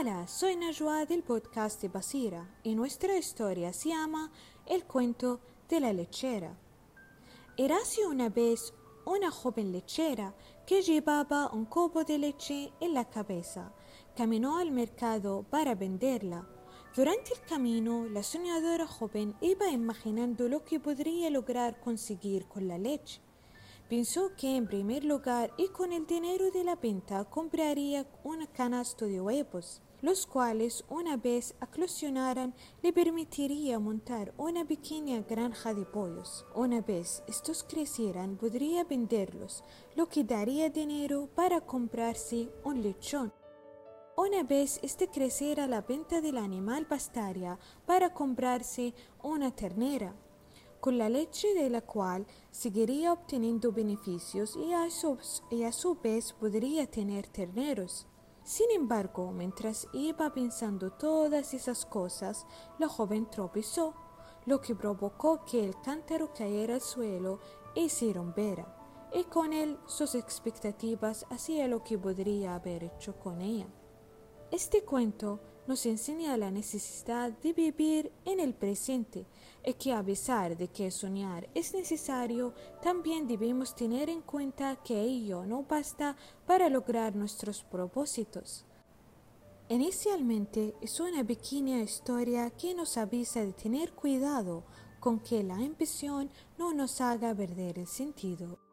Hola, soy Najwa del podcast de Basira y nuestra historia se llama El cuento de la lechera. Érase una vez una joven lechera que llevaba un copo de leche en la cabeza. Caminó al mercado para venderla. Durante el camino, la soñadora joven iba imaginando lo que podría lograr conseguir con la leche. Pensó que en primer lugar y con el dinero de la venta compraría un canasto de huevos, los cuales una vez eclosionaran le permitiría montar una pequeña granja de pollos. Una vez estos crecieran podría venderlos, lo que daría dinero para comprarse un lechón. Una vez este creciera la venta del animal bastaría para comprarse una ternera con la leche de la cual seguiría obteniendo beneficios y a su vez podría tener terneros. Sin embargo, mientras iba pensando todas esas cosas, la joven tropezó, lo que provocó que el cántaro cayera al suelo y se rompiera, y con él sus expectativas hacia lo que podría haber hecho con ella. Este cuento nos enseña la necesidad de vivir en el presente y que a pesar de que soñar es necesario, también debemos tener en cuenta que ello no basta para lograr nuestros propósitos. Inicialmente es una pequeña historia que nos avisa de tener cuidado con que la ambición no nos haga perder el sentido.